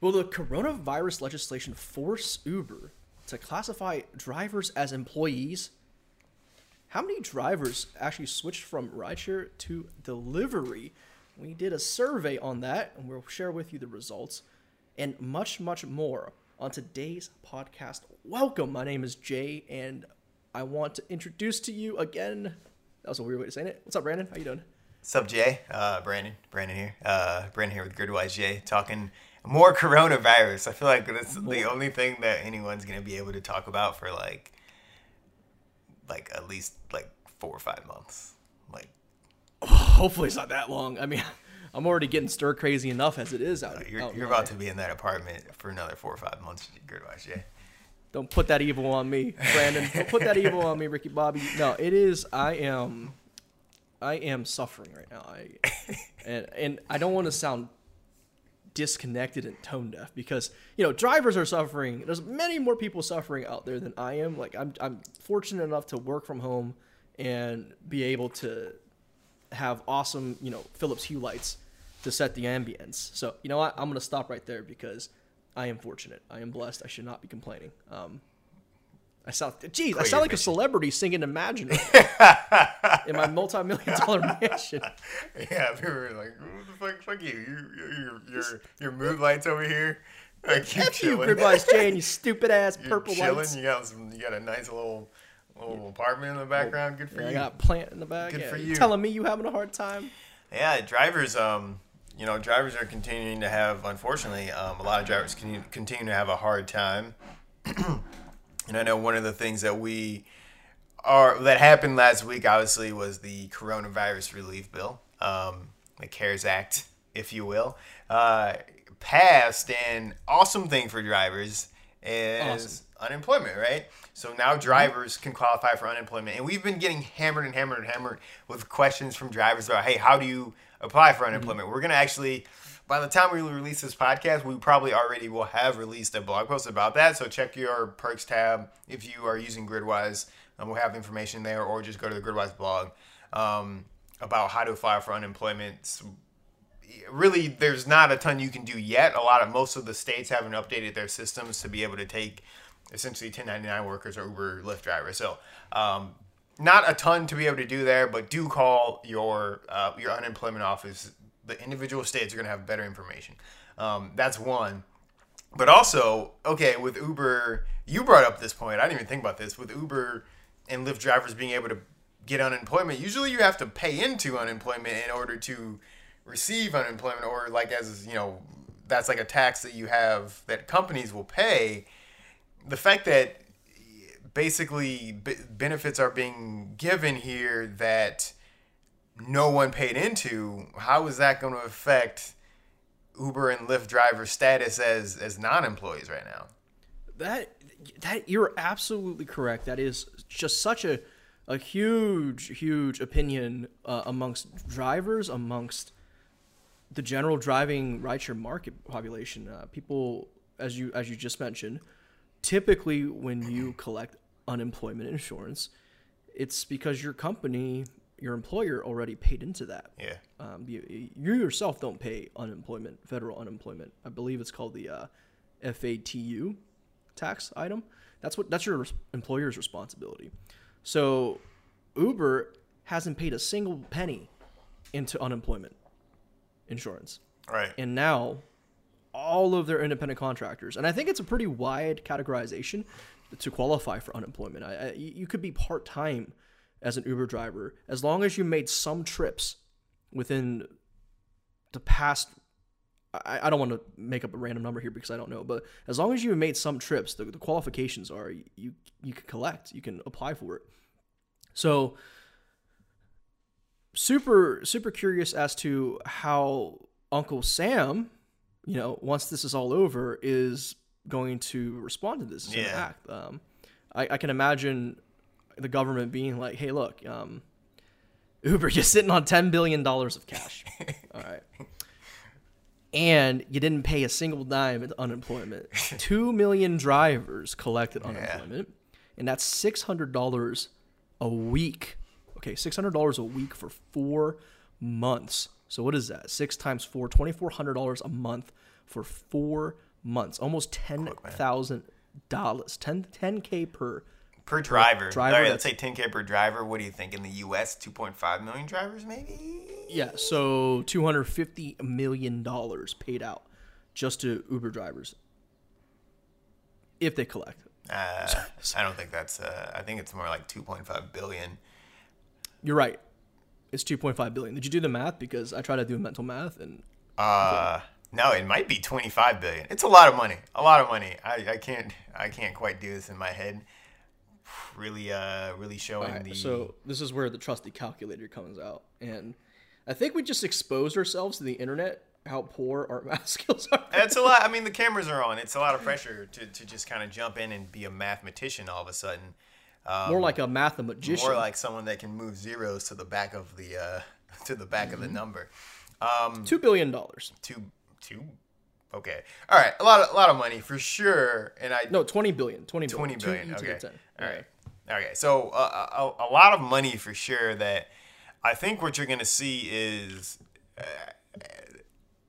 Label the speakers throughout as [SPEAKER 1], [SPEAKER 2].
[SPEAKER 1] Will the coronavirus legislation force Uber to classify drivers as employees? How many drivers actually switched from rideshare to delivery? We did a survey on that, and we'll share with you the results and much, much more on today's podcast. Welcome. My name is Jay, and I want to introduce to you again. That was a weird way to say it. What's up, Brandon? How you doing?
[SPEAKER 2] What's up, Jay? Uh, Brandon. Brandon here. Uh, Brandon here with Gridwise Jay, talking more coronavirus. I feel like that's
[SPEAKER 1] More.
[SPEAKER 2] the only thing that anyone's gonna be able to talk about for like, like at least like four or five months. Like,
[SPEAKER 1] Hopefully, it's not that long. I mean, I'm already getting stir crazy enough as it is out.
[SPEAKER 2] you're,
[SPEAKER 1] out
[SPEAKER 2] you're about to be in that apartment for another four or five months, Gridwise yeah.
[SPEAKER 1] Don't put that evil on me, Brandon. Don't put that evil on me, Ricky Bobby. No, it is. I am. I am suffering right now. I and and I don't want to sound disconnected and tone deaf because you know drivers are suffering. There's many more people suffering out there than I am. Like I'm I'm fortunate enough to work from home and be able to have awesome you know Philips Hue lights to set the ambience. So you know what? I'm gonna stop right there because I am fortunate. I am blessed. I should not be complaining. Um, I sound, geez, I sound like a celebrity singing Imagine in my multi-million dollar mansion.
[SPEAKER 2] Yeah, people were like, "What the fuck, fuck you, you, your, your, your mood lights over here. Like, you
[SPEAKER 1] F you,
[SPEAKER 2] chilling.
[SPEAKER 1] Gridwise Jay, you stupid ass
[SPEAKER 2] You're
[SPEAKER 1] purple
[SPEAKER 2] chilling.
[SPEAKER 1] lights.
[SPEAKER 2] You got some. You got a nice little little apartment in the background. Good for
[SPEAKER 1] Yeah, I
[SPEAKER 2] you.
[SPEAKER 1] got a plant in the back.
[SPEAKER 2] Good
[SPEAKER 1] yeah,
[SPEAKER 2] for
[SPEAKER 1] you
[SPEAKER 2] you.
[SPEAKER 1] telling me you having a hard time?
[SPEAKER 2] Yeah, drivers. Um, you know, drivers are continuing to have, unfortunately, um, a lot of drivers continue, continue to have a hard time. and I know one of the things that we are that happened last week, obviously, was the coronavirus relief bill, um, the CARES Act, if you will, uh, passed. And awesome thing for drivers is
[SPEAKER 1] Awesome.
[SPEAKER 2] unemployment, right? So now drivers can qualify for unemployment, and we've been getting hammered and hammered and hammered with questions from drivers about, hey, how do you apply for unemployment? We're gonna actually, by the time we release this podcast, we probably already will have released a blog post about that. So check your perks tab if you are using Gridwise, and we'll have information there, or just go to the Gridwise blog um, about how to apply for unemployment. So really there's not a ton you can do yet. A lot of most of the states haven't updated their systems to be able to take essentially 1099 workers or Uber Lyft drivers. So um, not a ton to be able to do there, but do call your uh, your unemployment office. The individual states are going to have better information. Um, that's one. But also, okay, with Uber, you brought up this point. I didn't even think about this. With Uber and Lyft drivers being able to get unemployment, usually you have to pay into unemployment in order to receive unemployment, or like as you know, that's like a tax that you have that companies will pay. The fact that basically benefits are being given here that no one paid into, how is that going to affect Uber and Lyft driver status as as non-employees right now?
[SPEAKER 1] That that you're absolutely correct. That is just such a a huge huge opinion uh, amongst drivers, amongst the general driving rideshare market population. Uh, people, as you as you just mentioned, typically when you collect unemployment insurance, it's because your company, your employer, already paid into that.
[SPEAKER 2] Yeah.
[SPEAKER 1] Um, you, you yourself don't pay unemployment, federal unemployment. I believe it's called the uh, FUTA tax item. That's what that's your employer's responsibility. So Uber hasn't paid a single penny into unemployment insurance,
[SPEAKER 2] Right.
[SPEAKER 1] and now all of their independent contractors, and I think it's a pretty wide categorization to qualify for unemployment. I, I, you could be part time as an Uber driver as long as you made some trips within the past. I, I don't want to make up a random number here because I don't know, but as long as you made some trips, the, the qualifications are you you can collect, you can apply for it. So super super curious as to how Uncle Sam, you know, once this is all over, is going to respond to this. Is going to
[SPEAKER 2] Yeah.
[SPEAKER 1] act. Um, I, I can imagine the government being like, "Hey, look, um, Uber, you're sitting on ten billion dollars of cash. all right." And you didn't pay a single dime in unemployment. Two million drivers collected unemployment, and that's six hundred dollars a week. Okay, six hundred dollars a week for four months. So what is that? Six times four, twenty four hundred dollars a month for four months, almost ten thousand dollars, 10 k per.
[SPEAKER 2] Per driver.
[SPEAKER 1] driver,
[SPEAKER 2] All right, let's say 10k per driver. What do you think in the U.S.? 2.5 million drivers, maybe.
[SPEAKER 1] Yeah, so two hundred fifty million dollars paid out just to Uber drivers if they collect.
[SPEAKER 2] Uh, I don't think that's. Uh, I think it's more like 2.5 billion.
[SPEAKER 1] You're right. It's two point five billion. Did you do the math? Because I try to do mental math and
[SPEAKER 2] Uh, no, it might be 25 billion. It's a lot of money. A lot of money. I, I can't. I can't quite do this in my head. Really, uh, really showing
[SPEAKER 1] Alright,
[SPEAKER 2] the.
[SPEAKER 1] so this is where the trusty calculator comes out, and I think we just exposed ourselves to the internet how poor our math skills are.
[SPEAKER 2] It's a lot. I mean, the cameras are on. It's a lot of pressure to, to just kind of jump in and be a mathematician all of a sudden.
[SPEAKER 1] More like a mathematician.
[SPEAKER 2] More like someone that can move zeros to the back of the uh, to the back
[SPEAKER 1] Mm-hmm.
[SPEAKER 2] of the number. Um,
[SPEAKER 1] two billion dollars.
[SPEAKER 2] two two. Okay. All right. A lot of a lot of money for sure. And I
[SPEAKER 1] No, twenty billion. Twenty
[SPEAKER 2] 20
[SPEAKER 1] billion.
[SPEAKER 2] billion.
[SPEAKER 1] Two
[SPEAKER 2] Okay.
[SPEAKER 1] 10.
[SPEAKER 2] All right. Okay. So uh, a, a lot of money for sure. That I think what you're going to see is uh,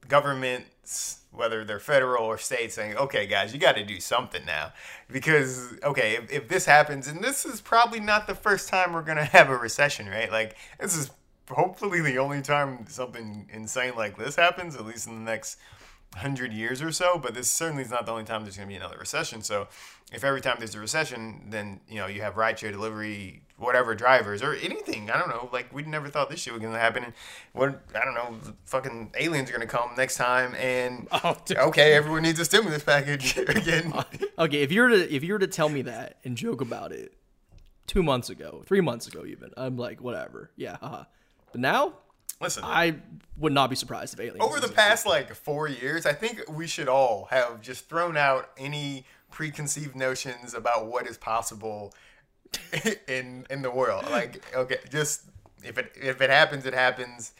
[SPEAKER 2] governments, whether they're federal or state, saying, "Okay, guys, you got to do something now," because okay, if, if this happens, and this is probably not the first time we're going to have a recession, right? Like this is hopefully the only time something insane like this happens, at least in the next hundred years or so. But this certainly is not the only time there's going to be another recession. So, if every time there's a recession, then you know you have rideshare delivery, whatever drivers or anything. I don't know. Like we never thought this shit was going to happen. And what I don't know, fucking aliens are going to come next time, and
[SPEAKER 1] Oh,
[SPEAKER 2] okay, everyone needs a stimulus package again.
[SPEAKER 1] Okay, if you were to if you were to tell me that and joke about it two months ago, three months ago even, I'm like, whatever. Yeah, haha. But now
[SPEAKER 2] Listen.
[SPEAKER 1] I would not be surprised if aliens
[SPEAKER 2] over the past like four years, I think we should all have just thrown out any preconceived notions about what is possible in in the world. Like, okay, just if it if it happens, it happens.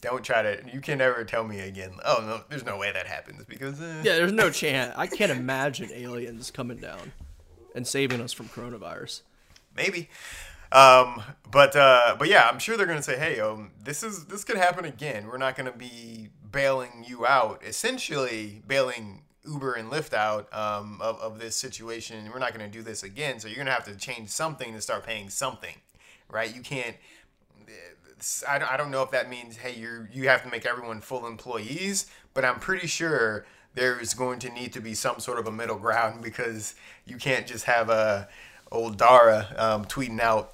[SPEAKER 2] Don't try to. You can never tell me again. Oh no, there's no way that happens because uh,
[SPEAKER 1] Yeah, there's no chance. I can't imagine aliens coming down and saving us from coronavirus.
[SPEAKER 2] maybe. Um, but uh, but yeah, I'm sure they're gonna say, hey, um, this is this could happen again. We're not gonna be bailing you out, essentially bailing Uber and Lyft out um, of of this situation. We're not gonna do this again. So you're gonna have to change something to start paying something, right? You can't. I don't, I don't know if that means hey you you have to make everyone full employees, but I'm pretty sure there's going to need to be some sort of a middle ground because you can't just have a old Dara um, tweeting out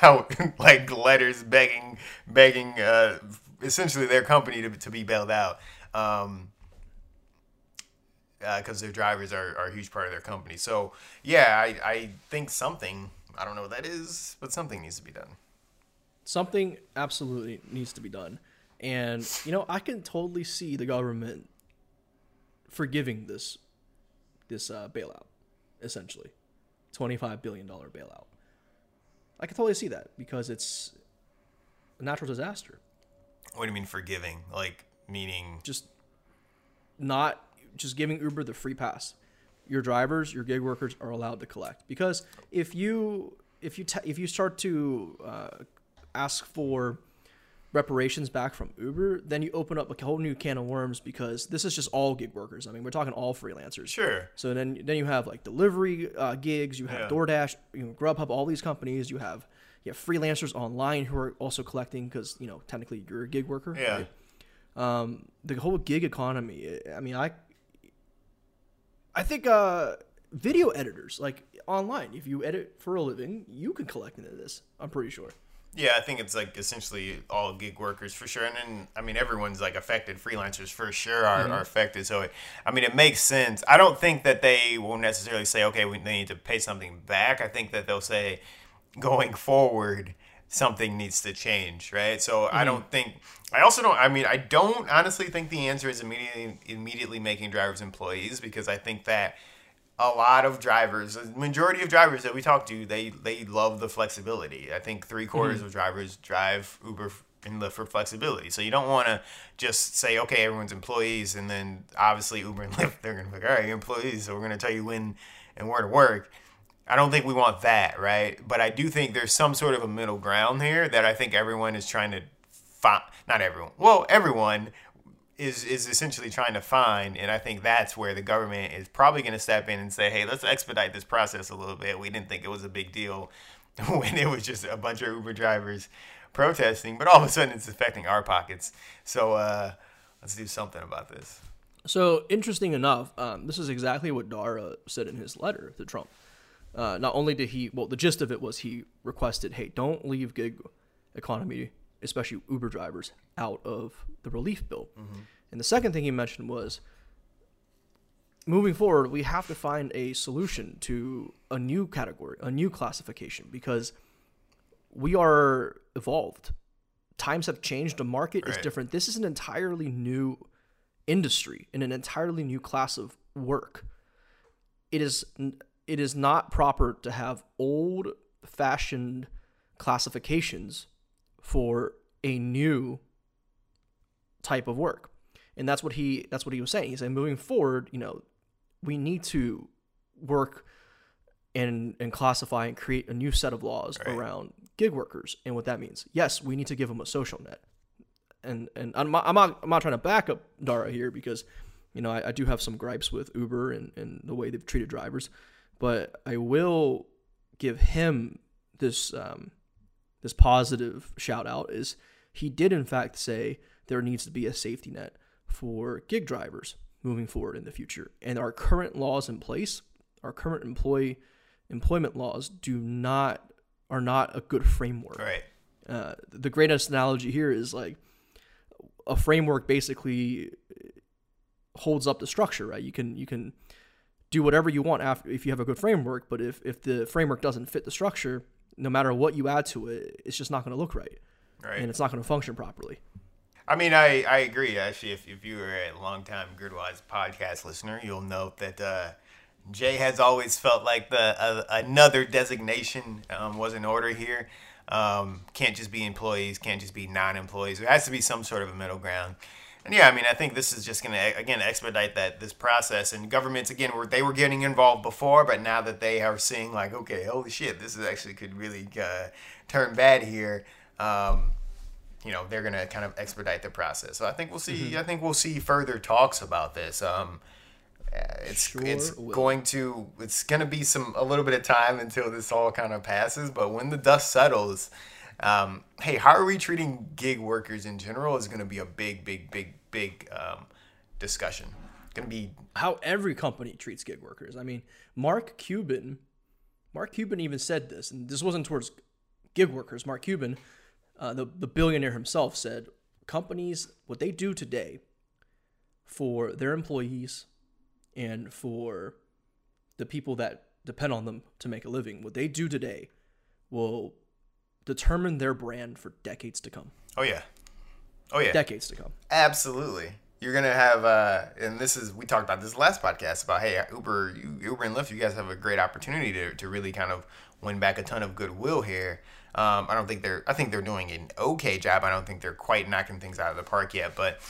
[SPEAKER 2] out like letters begging begging uh, essentially their company to, to be bailed out um, because their drivers are, are a huge part of their company. So yeah, I, I think something I don't know what that is, but something needs to be done.
[SPEAKER 1] Something absolutely needs to be done. And you know, I can totally see the government forgiving this this uh, bailout, essentially, twenty five billion dollar bailout. I can totally see that because it's a natural disaster.
[SPEAKER 2] What do you mean forgiving? Like meaning
[SPEAKER 1] Just not just giving Uber the free pass. Your drivers, your gig workers are allowed to collect because if you if you ta if you start to uh, ask for reparations back from Uber, then you open up a whole new can of worms because this is just all gig workers. I mean, we're talking all freelancers.
[SPEAKER 2] sure.
[SPEAKER 1] So then, then you have like delivery uh, gigs. You have
[SPEAKER 2] Yeah.
[SPEAKER 1] DoorDash, you know, Grubhub, all these companies. You have you have freelancers online who are also collecting because you know technically you're a gig worker.
[SPEAKER 2] Yeah.
[SPEAKER 1] right? Um, the whole gig economy. I mean, I I think uh, video editors like online. If you edit for a living, you can collect into this. I'm pretty sure.
[SPEAKER 2] Yeah, I think it's like essentially all gig workers for sure, and then I mean everyone's like affected. Freelancers for sure are, mm-hmm. are affected. So it, I mean it makes sense. I don't think that they will necessarily say okay, we need to pay something back. I think that they'll say going forward something needs to change, right? So I mm-hmm. don't think. I also don't. I mean I don't honestly think the answer is immediately immediately making drivers employees because I think that a lot of drivers, the majority of drivers that we talk to, they they love the flexibility. I think three quarters mm-hmm. of drivers drive Uber and Lyft for flexibility. So you don't want to just say, okay, everyone's employees, and then obviously Uber and Lyft, they're gonna be like, all right, you're employees, so we're gonna tell you when and where to work. I don't think we want that, right? But I do think there's some sort of a middle ground here that I think everyone is trying to find. Not everyone. Well, everyone is is essentially trying to find, and I think that's where the government is probably going to step in and say, "Hey, let's expedite this process a little bit." We didn't think it was a big deal when it was just a bunch of Uber drivers protesting, but all of a sudden it's affecting our pockets. So uh, let's do something about this.
[SPEAKER 1] So interesting enough, um, this is exactly what Dara said in his letter to Trump. Uh, not only did he, well, the gist of it was he requested, hey, don't leave gig economy, especially Uber drivers, out of the relief bill. Mm-hmm. And the second thing he mentioned was, moving forward, we have to find a solution to a new category, a new classification, because we are evolved. Times have changed. The market right. is different. This is an entirely new industry and an entirely new class of work. It is it is not proper to have old fashioned classifications for a new type of work. And that's what he that's what he was saying. He said moving forward, you know, we need to work and and classify and create a new set of laws right. around gig workers and what that means. Yes, we need to give them a social net. And and I'm not, I'm not, I'm not trying to back up Dara here because you know I, I do have some gripes with Uber and, and the way they've treated drivers, but I will give him this um, this positive shout out is he did in fact say there needs to be a safety net for gig drivers moving forward in the future. And our current laws in place, our current employee employment laws do not are not a good framework.
[SPEAKER 2] Right.
[SPEAKER 1] Uh, the greatest analogy here is like a framework basically holds up the structure, right? You can you can do whatever you want after if you have a good framework, but if if the framework doesn't fit the structure, no matter what you add to it, it's just not going to look right. Right. And it's not going to function properly.
[SPEAKER 2] I mean, I, I agree. Actually, if, if you were a longtime Gridwise podcast listener, you'll note that uh, Jay has always felt like the uh, another designation um, was in order here. Um, can't just be employees, can't just be non-employees. There has to be some sort of a middle ground. And yeah, I mean, I think this is just going to again expedite that this process. And governments again, were they were getting involved before, but now that they are seeing like, okay, holy shit, this is actually could really uh, turn bad here. Um, you know, they're going to kind of expedite the process. So I think we'll see. Mm-hmm. I think we'll see further talks about this. Um, it's sure it's will. going to it's going to be some a little bit of time until this all kind of passes. But when the dust settles um, hey, how are we treating gig workers in general is going to be a big, big, big, big um, discussion. Going to be
[SPEAKER 1] how every company treats gig workers. I mean, Mark Cuban, Mark Cuban even said this, and this wasn't towards gig workers. Mark Cuban, uh, the the billionaire himself, said companies what they do today for their employees and for the people that depend on them to make a living, what they do today will determine their brand for decades to come.
[SPEAKER 2] Oh yeah. Oh yeah.
[SPEAKER 1] Decades to come.
[SPEAKER 2] Absolutely. You're gonna have, uh, and this is we talked about this last podcast about hey Uber, Uber and Lyft, you guys have a great opportunity to, to really kind of win back a ton of goodwill here. Um, I don't think they're, I think they're doing an okay job. I don't think they're quite knocking things out of the park yet, but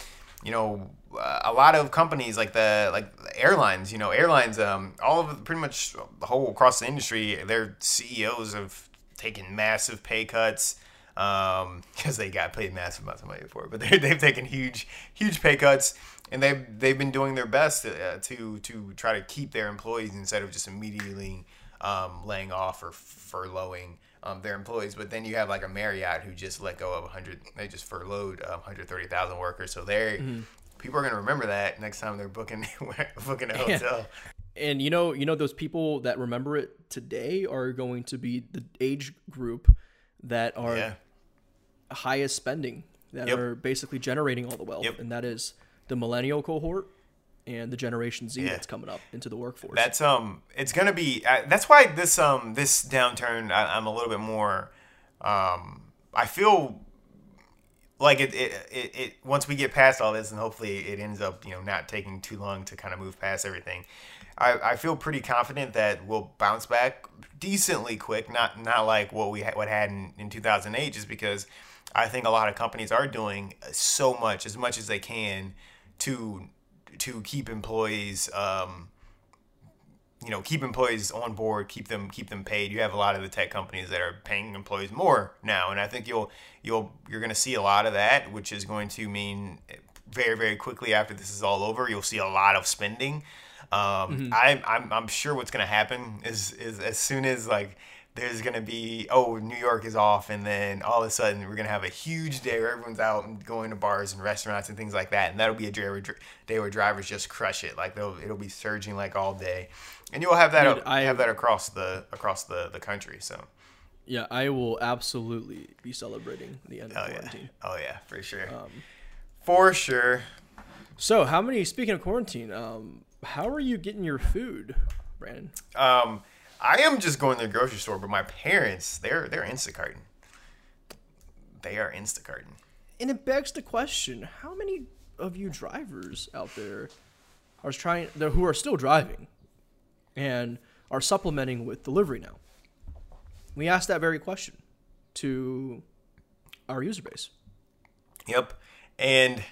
[SPEAKER 2] you know, uh, a lot of companies like the like the airlines, you know, airlines, um, all of pretty much the whole across the industry, their CEOs have taken massive pay cuts because um, they got paid massive amounts of money for it. But they, they've taken huge, huge pay cuts, and they've they've been doing their best to uh, to, to try to keep their employees instead of just immediately um, laying off or furloughing um, their employees. But then you have like a Marriott who just let go of 100, they just furloughed um, 130,000 workers. So they're mm-hmm. people are going to remember that next time they're booking booking a hotel. Yeah
[SPEAKER 1] and you know you know those people that remember it today are going to be the age group that are yeah. highest spending that yep. are basically generating all the wealth yep. and that is the millennial cohort and the generation z yeah. that's coming up into the workforce
[SPEAKER 2] that's um it's gonna be uh, that's why this um this downturn I, am a little bit more um i feel like it, it, it, it once we get past all this and hopefully it ends up you know not taking too long to kind of move past everything I, I feel pretty confident that we'll bounce back decently quick. Not not like what we ha- what had in, in 2008, just because I think a lot of companies are doing so much, as much as they can, to to keep employees. Um, you know, keep employees on board, keep them keep them paid. You have a lot of the tech companies that are paying employees more now, and I think you'll you'll you're going to see a lot of that, which is going to mean very very quickly after this is all over. You'll see a lot of spending. Um,
[SPEAKER 1] Mm-hmm.
[SPEAKER 2] I'm, I'm I'm sure what's gonna happen is is as soon as like there's gonna be oh New York is off and then all of a sudden we're gonna have a huge day where everyone's out and going to bars and restaurants and things like that and that'll be a day where, day where drivers just crush it like they'll it'll be surging like all day and you'll have that
[SPEAKER 1] Dude, I-
[SPEAKER 2] have that across the across the the country so
[SPEAKER 1] Yeah, I will absolutely be celebrating the end of
[SPEAKER 2] oh yeah
[SPEAKER 1] quarantine.
[SPEAKER 2] oh yeah for sure
[SPEAKER 1] Um,
[SPEAKER 2] for sure
[SPEAKER 1] So, how many? Speaking of quarantine, um, how are you getting your food, Brandon?
[SPEAKER 2] um I am just going to the grocery store but my parents they're they're Instacarting they are Instacarting
[SPEAKER 1] And it begs the question: How many of you drivers out there are trying, who are still driving, and are supplementing with delivery now? We asked that very question to our user base.
[SPEAKER 2] Yep. And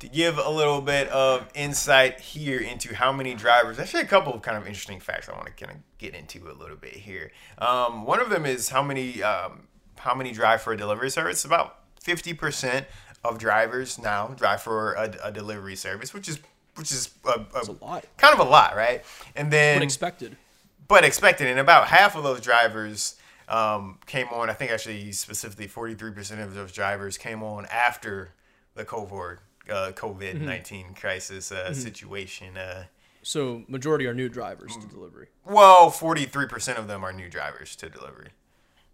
[SPEAKER 2] to give a little bit of insight here into how many drivers, actually a couple of kind of interesting facts I want to kind of get into a little bit here. Um, one of them is how many um, how many drive for a delivery service. About fifty percent of drivers now drive for a, a delivery service, which is which is a, a,
[SPEAKER 1] a lot.
[SPEAKER 2] kind of a lot, right? And then
[SPEAKER 1] But expected.
[SPEAKER 2] but expected. And about half of those drivers um, came on. I think actually specifically forty three percent of those drivers came on after the COVID uh, COVID 19 crisis uh, situation. Uh,
[SPEAKER 1] So majority are new drivers to delivery.
[SPEAKER 2] well, forty three percent of them are new drivers to delivery.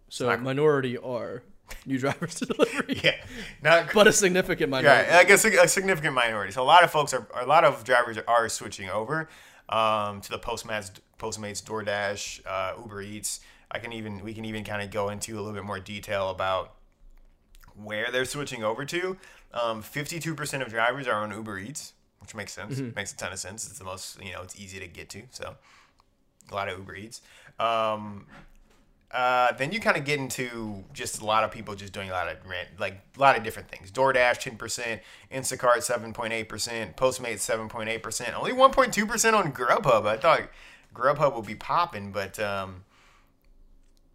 [SPEAKER 1] So minority are new drivers to delivery.
[SPEAKER 2] Yeah, not
[SPEAKER 1] But a significant minority.
[SPEAKER 2] I guess a, a significant minority. So a lot of folks are, a lot of drivers are switching over um, to the Postmates, Postmates, DoorDash, uh, Uber Eats. I can even we can even kind of go into a little bit more detail about where they're switching over to. Um, Fifty-two percent of drivers are on Uber Eats, which makes sense. Makes a ton of sense. It's the most you know it's easy to get to. So a lot of Uber Eats. Um, uh, then you kind of get into just a lot of people just doing a lot of rent, like a lot of different things. DoorDash ten percent, Instacart seven point eight percent, Postmates seven point eight percent, only one point two percent on Grubhub. I thought Grubhub would be popping, but um,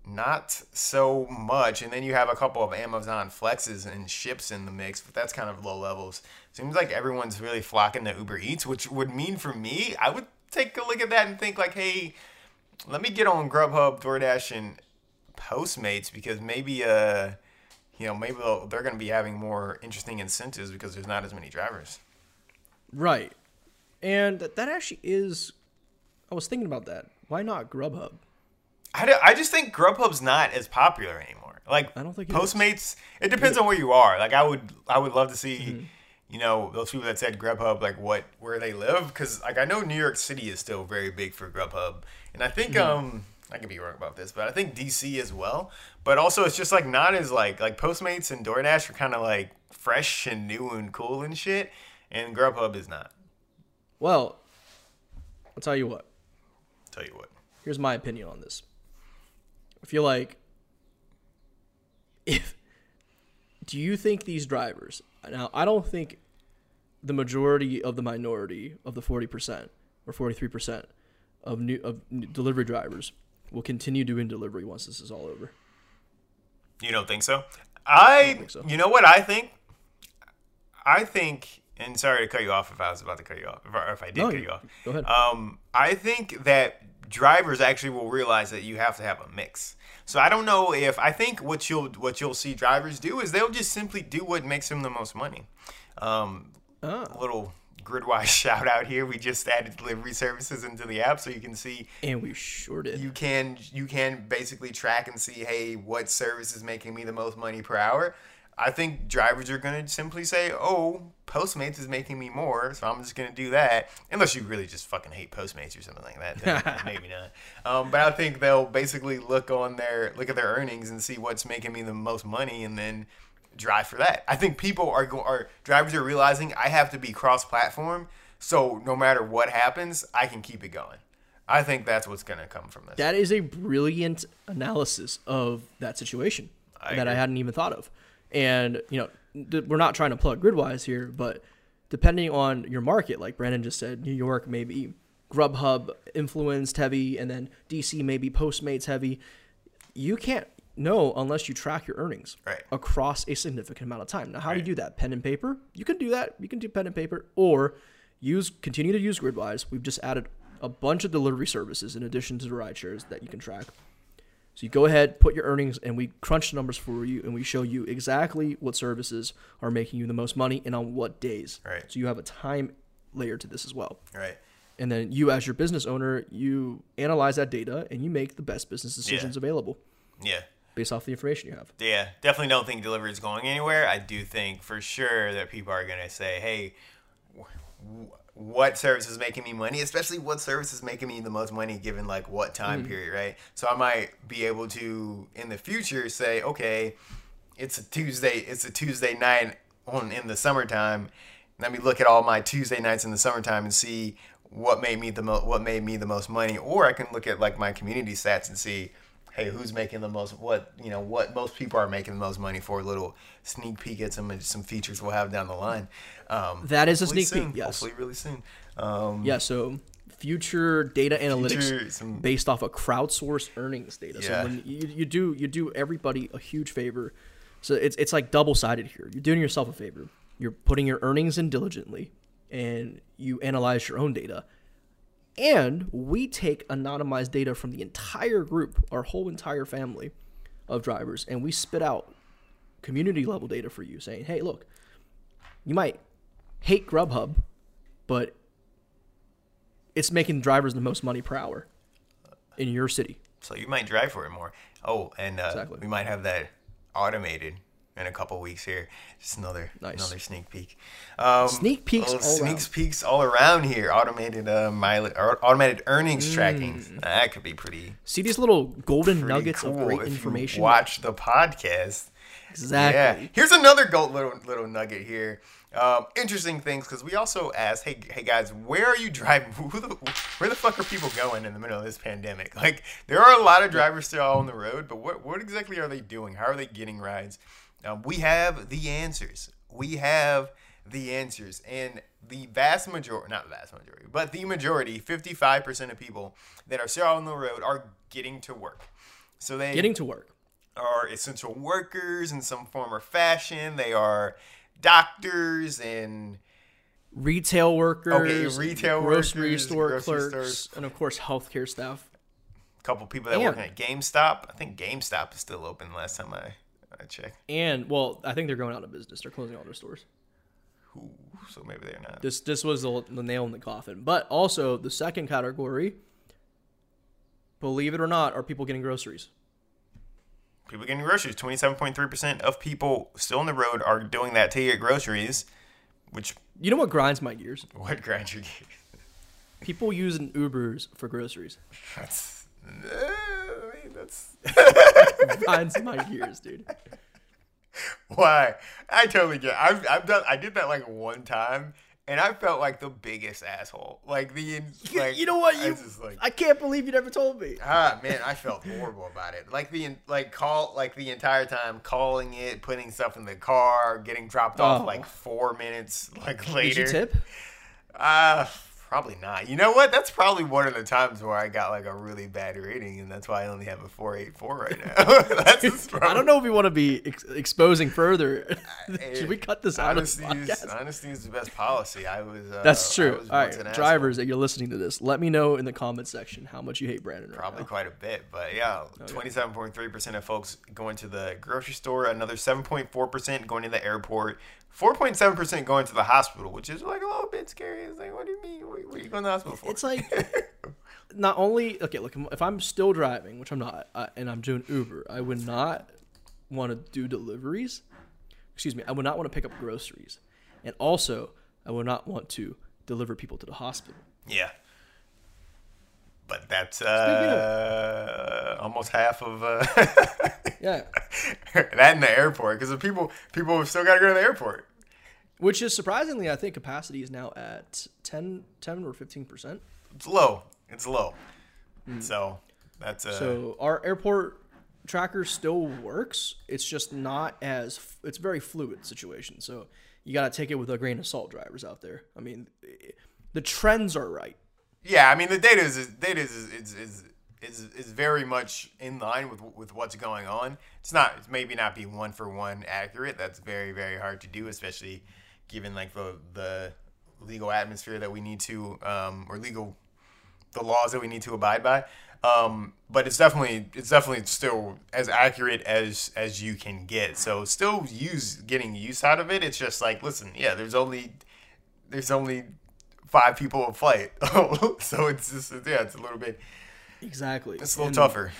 [SPEAKER 2] not so much. And then you have a couple of Amazon flexes and ships in the mix, but that's kind of low levels. Seems like everyone's really flocking to Uber Eats, which would mean for me, I would take a look at that and think like, hey, let me get on Grubhub, DoorDash, and Postmates because maybe uh, you know, maybe they're going to be having more interesting incentives because there's not as many drivers.
[SPEAKER 1] Right. And that that actually is. I was thinking about that. Why not Grubhub?
[SPEAKER 2] I, do- I just think Grubhub's not as popular anymore. Like
[SPEAKER 1] I don't think it.
[SPEAKER 2] Postmates. It depends on where you are. Like I would, I would love to see,
[SPEAKER 1] Mm-hmm.
[SPEAKER 2] you know, those people that said Grubhub, like what where they live, because like I know New York City is still very big for Grubhub, and I think
[SPEAKER 1] Mm-hmm.
[SPEAKER 2] um I could be wrong about this, but I think DC as well. But also, it's just like not as like like Postmates and DoorDash are kind of like fresh and new and cool and shit, and Grubhub is not.
[SPEAKER 1] Well, I'll tell you what.
[SPEAKER 2] Tell you what.
[SPEAKER 1] Here's my opinion on this. I feel like if do you think these drivers now I don't think the majority of the minority of the 40% or 43% of new of new delivery drivers will continue doing delivery once this is all over.
[SPEAKER 2] You don't think so? I,
[SPEAKER 1] think so.
[SPEAKER 2] you know what I think? I think, and sorry to cut you off if I was about to cut you off, if I, if I did
[SPEAKER 1] No,
[SPEAKER 2] cut
[SPEAKER 1] you-
[SPEAKER 2] off.
[SPEAKER 1] go ahead.
[SPEAKER 2] Um, I think that drivers actually will realize that you have to have a mix. So I don't know if I think what you'll what you'll see drivers do is they'll just simply do what makes them the most money. Um, a little gridwise shout out here. We just added delivery services into the app, so you can see
[SPEAKER 1] And we sure did.
[SPEAKER 2] you can you can basically track and see hey what service is making me the most money per hour i think drivers are going to simply say oh postmates is making me more so i'm just going to do that unless you really just fucking hate postmates or something like that maybe not um, but i think they'll basically look on their look at their earnings and see what's making me the most money and then drive for that i think people are go- are drivers are realizing i have to be cross platform so no matter what happens i can keep it going I think that's what's going to come from this.
[SPEAKER 1] That is a brilliant analysis of that situation
[SPEAKER 2] I
[SPEAKER 1] that I hadn't even thought of. And, you know, th- we're not trying to plug Gridwise here, but depending on your market, like Brandon just said, New York may be Grubhub influenced heavy, and then DC may be Postmates heavy. You can't, No, unless you track your earnings
[SPEAKER 2] Right.
[SPEAKER 1] across a significant amount of time. Now, how do you do that? Pen and paper? You can do that. You can do pen and paper, or use continue to use Gridwise. We've just added a bunch of delivery services in addition to the ride shares that you can track. So you go ahead, put your earnings, and we crunch the numbers for you, and we show you exactly what services are making you the most money and on what days.
[SPEAKER 2] Right.
[SPEAKER 1] So you have a time layer to this as well.
[SPEAKER 2] Right.
[SPEAKER 1] And then you, as your business owner, you analyze that data and you make the best business decisions available
[SPEAKER 2] Yeah.
[SPEAKER 1] Based off the information you have.
[SPEAKER 2] Yeah, definitely don't think delivery is going anywhere. I do think for sure that people are going to say, hey, wh- what service is making me money, especially what service is making me the most money given like what time mm-hmm. period, right? So I might be able to in the future say, okay, it's a Tuesday, it's a Tuesday night on in the summertime. Let me look at all my Tuesday nights in the summertime and see what made me the mo- what made me the most money, or I can look at like my community stats and see, hey, who's making the most? What you know, what most people are making the most money for? A little sneak peek at some some features we'll have down the line. Um,
[SPEAKER 1] That is a sneak peek,
[SPEAKER 2] soon,
[SPEAKER 1] yes.
[SPEAKER 2] Hopefully, really soon. Um,
[SPEAKER 1] Yeah, so future data analytics
[SPEAKER 2] Future, some-
[SPEAKER 1] based off of crowdsourced earnings data.
[SPEAKER 2] Yeah.
[SPEAKER 1] So when you, you do you do everybody a huge favor. So it's it's like double sided here. You're doing yourself a favor. You're putting your earnings in diligently and you analyze your own data. And we take anonymized data from the entire group, our whole entire family of drivers, and we spit out community level data for you saying, hey, look, you might hate Grubhub, but it's making drivers the most money per hour in your city.
[SPEAKER 2] So you might drive for it more. Oh, and uh,
[SPEAKER 1] Exactly.
[SPEAKER 2] we might have that automated in a couple weeks here. Just another
[SPEAKER 1] Nice.
[SPEAKER 2] another sneak peek. Um,
[SPEAKER 1] Sneak peeks all
[SPEAKER 2] sneak
[SPEAKER 1] around.
[SPEAKER 2] peeks all around here. Automated uh, mileage, or automated earnings
[SPEAKER 1] Mm.
[SPEAKER 2] tracking. That could be pretty.
[SPEAKER 1] See these little golden nuggets
[SPEAKER 2] cool
[SPEAKER 1] of great information.
[SPEAKER 2] watch the podcast.
[SPEAKER 1] exactly.
[SPEAKER 2] Yeah. Here's another gold little little nugget here. Um, interesting things because we also asked, hey, hey guys, where are you driving? Who the, where the fuck are people going in the middle of this pandemic? Like, there are a lot of drivers still on the road, but what what exactly are they doing? How are they getting rides? Um, we have the answers. We have the answers, and the vast majority, not the vast majority, but the majority, 55% of people that are still on the road are getting to work. So they
[SPEAKER 1] Getting to work.
[SPEAKER 2] are essential workers in some form or fashion. They are doctors and
[SPEAKER 1] Retail workers, okay,
[SPEAKER 2] retail
[SPEAKER 1] grocery
[SPEAKER 2] workers,
[SPEAKER 1] store
[SPEAKER 2] grocery
[SPEAKER 1] clerks,
[SPEAKER 2] stores.
[SPEAKER 1] and of course healthcare staff.
[SPEAKER 2] a couple people that
[SPEAKER 1] And-
[SPEAKER 2] working at GameStop. I think GameStop is still open last time I, I checked.
[SPEAKER 1] And well, I think they're going out of business. They're closing all their stores.
[SPEAKER 2] Ooh, so maybe they're not.
[SPEAKER 1] This this was the, the nail in the coffin. But also the second category, believe it or not, are people getting groceries.
[SPEAKER 2] People getting groceries. 27.3% of people still on the road are doing that to get groceries, which,
[SPEAKER 1] You know what grinds my gears?
[SPEAKER 2] what grinds your gears?
[SPEAKER 1] People using Ubers for groceries.
[SPEAKER 2] That's, mean, that's
[SPEAKER 1] Grinds my gears, dude.
[SPEAKER 2] Why? I totally get. I've I've done. I did that like one time, and I felt like the biggest asshole. Like the like.
[SPEAKER 1] you know what?
[SPEAKER 2] I
[SPEAKER 1] You,
[SPEAKER 2] just like.
[SPEAKER 1] I can't believe you never told me.
[SPEAKER 2] Ah man, I felt horrible about it. Like the like call like the entire time calling it, putting stuff in the car, getting dropped off
[SPEAKER 1] Oh.
[SPEAKER 2] like four minutes like
[SPEAKER 1] Did
[SPEAKER 2] later.
[SPEAKER 1] you tip?
[SPEAKER 2] Uh probably not. You know what? That's probably one of the times where I got like a really bad rating, and that's why I only have a four eight four right now. that's
[SPEAKER 1] I don't know if we want to be ex- exposing further. Should we cut this out of
[SPEAKER 2] Honesty
[SPEAKER 1] the
[SPEAKER 2] is,
[SPEAKER 1] podcast?
[SPEAKER 2] honesty is the best policy. I was. Uh,
[SPEAKER 1] That's true.
[SPEAKER 2] was
[SPEAKER 1] All right, drivers that you're listening to this, let me know in the comment section how much you hate Brandon. Right
[SPEAKER 2] Probably
[SPEAKER 1] now.
[SPEAKER 2] quite a bit, but yeah, twenty-seven point three percent of folks going to the grocery store. Another seven point four percent going to the airport. Four point seven percent going to the hospital, which is like a little bit scary. It's like, what do you mean? What, what are you going to the hospital for?
[SPEAKER 1] It's like not only okay. Look, if I'm still driving, which I'm not, uh, and I'm doing Uber, I would not want to do deliveries. Excuse me, I would not want to pick up groceries, and also I would not want to deliver people to the hospital.
[SPEAKER 2] yeah, but that's uh, almost half of uh,
[SPEAKER 1] Yeah,
[SPEAKER 2] that in the airport because people people have still got to go to the airport.
[SPEAKER 1] which is surprisingly, I think capacity is now at 10, 10 or fifteen percent.
[SPEAKER 2] It's low. It's low. So that's uh,
[SPEAKER 1] So our airport tracker still works. It's just not as it's a very fluid situation. So you got to take it with a grain of salt, drivers out there. I mean, the trends are right.
[SPEAKER 2] Yeah, I mean the data is data is is, is is is very much in line with with what's going on. It's not it's maybe not be one for one accurate. That's very very hard to do, especially given like the the legal atmosphere that we need to um, or legal the laws that we need to abide by. Um, but it's definitely it's definitely still as accurate as as you can get. So still use getting use out of it. It's just like listen, yeah, there's only there's only five people a flight, so it's just yeah, it's a little bit
[SPEAKER 1] Exactly.
[SPEAKER 2] it's a little
[SPEAKER 1] And-
[SPEAKER 2] tougher.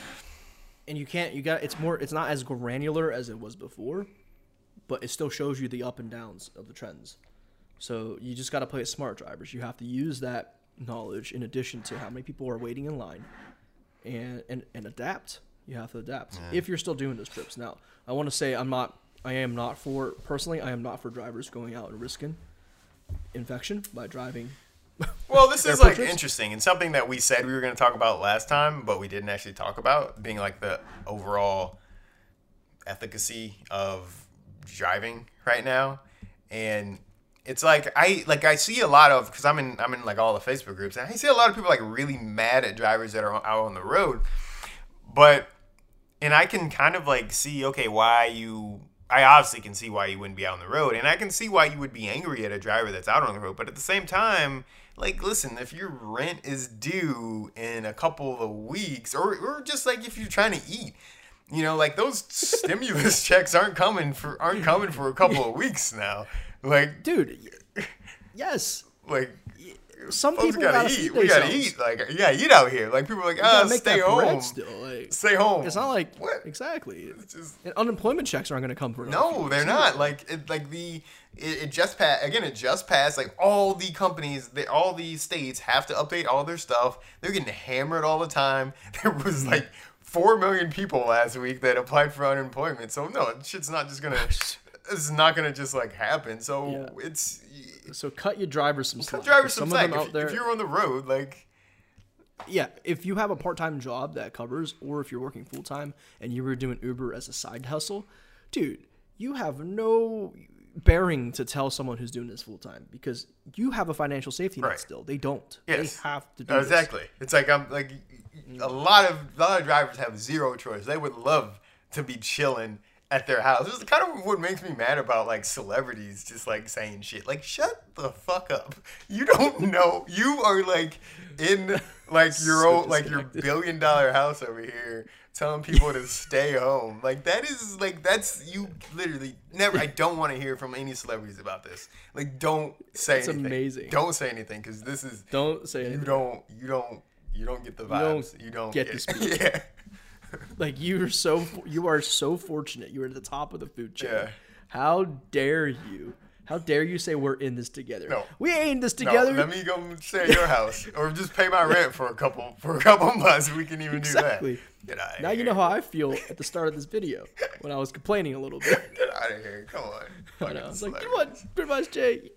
[SPEAKER 1] and you can't you got it's more it's not as granular as it was before but it still shows you the up and downs of the trends. So you just got to play it smart drivers. You have to use that knowledge in addition to how many people are waiting in line and and, and adapt. You have to adapt if you're still doing those trips. Now i want to say i'm not i am not for personally i am not for drivers going out and risking infection by driving
[SPEAKER 2] Well, this is like interesting and something that we said we were going to talk about last time, but we didn't actually talk about being like the overall efficacy of driving right now. And it's like I like I see a lot of because I'm in I'm in like all the Facebook groups and I see a lot of people like really mad at drivers that are out on the road, but and I can kind of like see okay why you I obviously can see why you wouldn't be out on the road and I can see why you would be angry at a driver that's out on the road but at the same time like listen if your rent is due in a couple of weeks or or just like if you're trying to eat you know like those stimulus checks aren't coming for aren't coming for a couple of weeks now. Like
[SPEAKER 1] dude yes.
[SPEAKER 2] Like
[SPEAKER 1] some people
[SPEAKER 2] gotta
[SPEAKER 1] gotta
[SPEAKER 2] eat we gotta eat like you gotta eat out here like people are like ah stay home
[SPEAKER 1] still like
[SPEAKER 2] stay home
[SPEAKER 1] It's not like
[SPEAKER 2] What?
[SPEAKER 1] exactly.
[SPEAKER 2] It's just-
[SPEAKER 1] And unemployment checks aren't going to come for
[SPEAKER 2] No, they're not. Like it, like the it, it just passed again. It just passed. Like all the companies, they, all the states have to update all their stuff. They're getting hammered all the time. There was like four million people last week that applied for unemployment. So no, shit's not just gonna. It's not gonna just like happen. So
[SPEAKER 1] Yeah.
[SPEAKER 2] it's
[SPEAKER 1] So cut your drivers some slack.
[SPEAKER 2] cut drivers some
[SPEAKER 1] of
[SPEAKER 2] slack.
[SPEAKER 1] them
[SPEAKER 2] If,
[SPEAKER 1] out there.
[SPEAKER 2] if you're on the road, like
[SPEAKER 1] yeah, if you have a part-time job that covers, or if you're working full-time and you were doing Uber as a side hustle, dude, you have no bearing to tell someone who's doing this full-time because you have a financial safety net
[SPEAKER 2] Right.
[SPEAKER 1] still. They don't.
[SPEAKER 2] Yes.
[SPEAKER 1] They have to do
[SPEAKER 2] No,
[SPEAKER 1] this.
[SPEAKER 2] exactly. It's like I'm like a mm. lot of a lot of drivers have zero choice. They would love to be chilling at their house. This is kind of what makes me mad about like celebrities just like saying shit. Like shut the fuck up. You don't know. You are like in like your
[SPEAKER 1] So
[SPEAKER 2] own like your billion dollar house over here telling people to stay home. Like that is like that's you literally never I don't want to hear from any celebrities about this. Like don't say
[SPEAKER 1] It's
[SPEAKER 2] anything.
[SPEAKER 1] amazing.
[SPEAKER 2] Don't say anything cuz this is
[SPEAKER 1] Don't say
[SPEAKER 2] you don't you don't you don't get the
[SPEAKER 1] don't
[SPEAKER 2] vibes. You don't,
[SPEAKER 1] get
[SPEAKER 2] get,
[SPEAKER 1] to speak.
[SPEAKER 2] Yeah.
[SPEAKER 1] Like you're so you are so fortunate. You're at the top of the food chain.
[SPEAKER 2] Yeah.
[SPEAKER 1] How dare you? How dare you say we're in this together?
[SPEAKER 2] No.
[SPEAKER 1] We ain't in this
[SPEAKER 2] No,
[SPEAKER 1] together.
[SPEAKER 2] let me go stay at your house or just pay my rent for a couple for a couple months. We can even
[SPEAKER 1] Exactly.
[SPEAKER 2] do that. Get out
[SPEAKER 1] now
[SPEAKER 2] here.
[SPEAKER 1] you know how I feel at the start of this video when I was complaining a little bit.
[SPEAKER 2] Get out of here. Come on.
[SPEAKER 1] I know. Was like, come on, pretty much, Jay,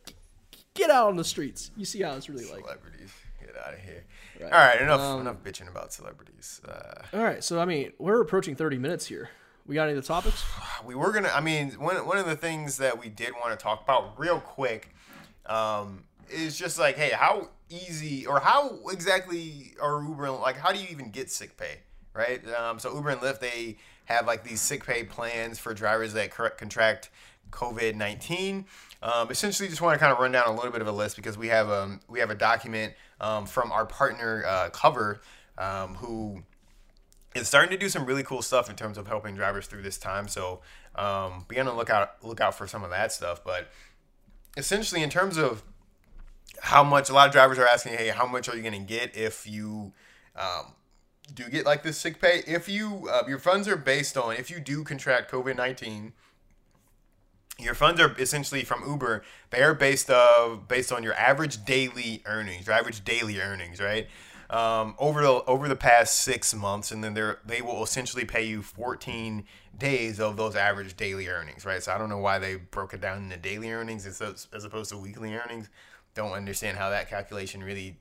[SPEAKER 1] get out on the streets. You see how it's really like.
[SPEAKER 2] Celebrities. Get out of here.
[SPEAKER 1] Right.
[SPEAKER 2] All right, enough
[SPEAKER 1] Um,
[SPEAKER 2] enough bitching about celebrities. Uh,
[SPEAKER 1] All right, so I mean, we're approaching 30 minutes here. We got any other topics?
[SPEAKER 2] we were gonna. I mean, one one of the things that we did want to talk about real quick um, is just like, hey, how easy or how exactly are Uber and- like? How do you even get sick pay? Right. Um, so Uber and Lyft they have like these sick pay plans for drivers that contract COVID nineteen. Um, essentially, just want to kind of run down a little bit of a list because we have um we have a document um, from our partner uh, Cover um, who is starting to do some really cool stuff in terms of helping drivers through this time. So um, be on the lookout look out for some of that stuff. But essentially, in terms of how much a lot of drivers are asking, hey, how much are you going to get if you um, do get like this sick pay? If you uh, your funds are based on if you do contract COVID nineteen. Your funds are essentially from Uber. They are based of based on your average daily earnings, your average daily earnings, right? Um, over the over the past six months, and then they they will essentially pay you 14 days of those average daily earnings, right? So I don't know why they broke it down into daily earnings as as opposed to weekly earnings. Don't understand how that calculation really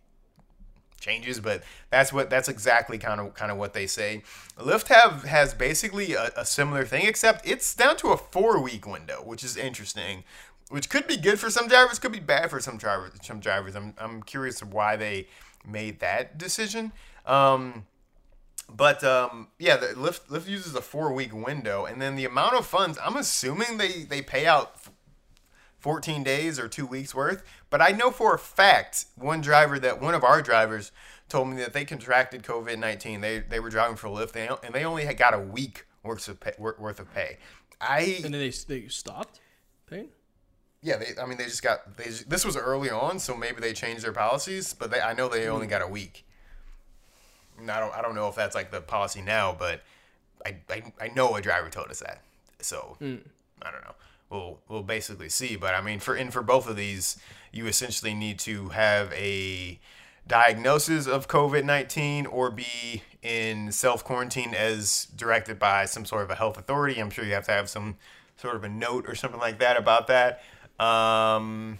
[SPEAKER 2] changes, but that's what that's exactly kind of kind of what they say. Lyft have has basically a, a similar thing, except it's down to a four week window, which is interesting. Which could be good for some drivers, could be bad for some drivers. Some drivers, I'm I'm curious why they made that decision. Um, but um, yeah, the Lyft Lyft uses a four week window, and then the amount of funds. I'm assuming they they pay out. 14 days or two weeks worth. But I know for a fact one driver that one of our drivers told me that they contracted COVID 19. They they were driving for Lyft they, and they only had got a week worth of pay, worth of pay. I
[SPEAKER 1] And then they they stopped paying.
[SPEAKER 2] yeah, they, I mean they just got they just, this was early on, so maybe they changed their policies, but they, I know they only mm-hmm. got a week. And I don't I don't know if that's like the policy now, but I I, I know a driver told us that. So mm. I don't know. We'll we'll basically see, but I mean for and for both of these, you essentially need to have a diagnosis of COVID 19 or be in self quarantine as directed by some sort of a health authority. I'm sure you have to have some sort of a note or something like that about that. Um,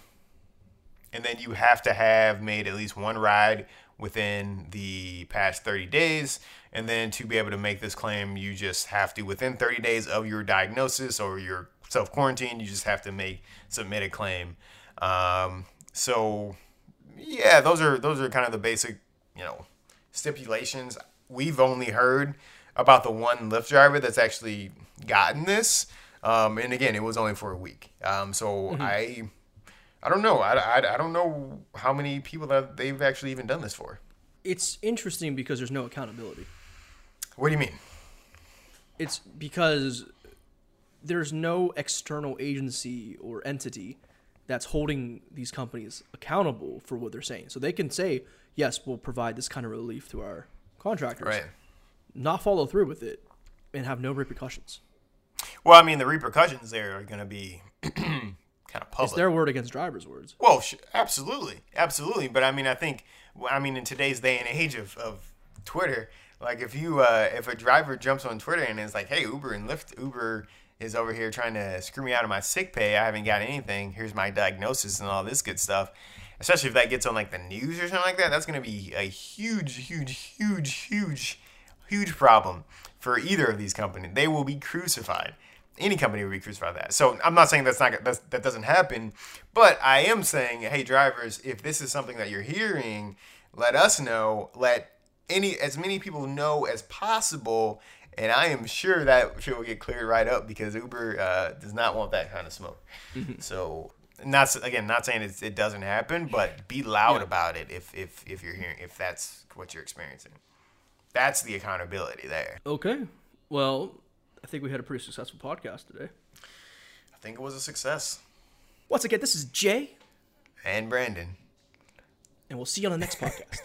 [SPEAKER 2] and then you have to have made at least one ride within the past 30 days. And then to be able to make this claim, you just have to, within 30 days of your diagnosis or your self quarantine, you just have to make submit a claim. Um, so yeah, those are those are kind of the basic, you know, stipulations. We've only heard about the one Lyft driver that's actually gotten this, um, and again, it was only for a week. Um, so I, I don't know. I, I, I don't know how many people that they've actually even done this for.
[SPEAKER 1] It's interesting because there's no accountability.
[SPEAKER 2] What do you mean?
[SPEAKER 1] It's because there's no external agency or entity that's holding these companies accountable for what they're saying. So they can say, yes, we'll provide this kind of relief to our contractors,
[SPEAKER 2] Right.
[SPEAKER 1] not follow through with it, and have no repercussions.
[SPEAKER 2] Well, I mean, the repercussions there are going to be kind of public.
[SPEAKER 1] It's their word against drivers' words.
[SPEAKER 2] Well, sh- absolutely, absolutely. But I mean, I think, I mean, in today's day and age of, of Twitter, like if you uh, if a driver jumps on Twitter and is like, "Hey, Uber and Lyft, Uber is over here trying to screw me out of my sick pay. I haven't got anything. Here's my diagnosis and all this good stuff." Especially if that gets on like the news or something like that, that's going to be a huge, huge, huge, huge, huge problem for either of these companies. They will be crucified any company would be crucified that. So I'm not saying that's not that's, that doesn't happen, but I am saying, hey, drivers, if this is something that you're hearing, let us know. Let any as many people know as possible, and I am sure that shit will get cleared right up because Uber uh, does not want that kind of smoke. So. Not again, not saying it's, it doesn't happen, but be loud
[SPEAKER 1] Yeah.
[SPEAKER 2] about it if, if if you're hearing if that's what you're experiencing. That's the accountability there.
[SPEAKER 1] Okay. Well, I think we had a pretty successful podcast today.
[SPEAKER 2] I think it was a success.
[SPEAKER 1] Once again, this is Jay,
[SPEAKER 2] And Brandon.
[SPEAKER 1] and we'll see you on the next podcast.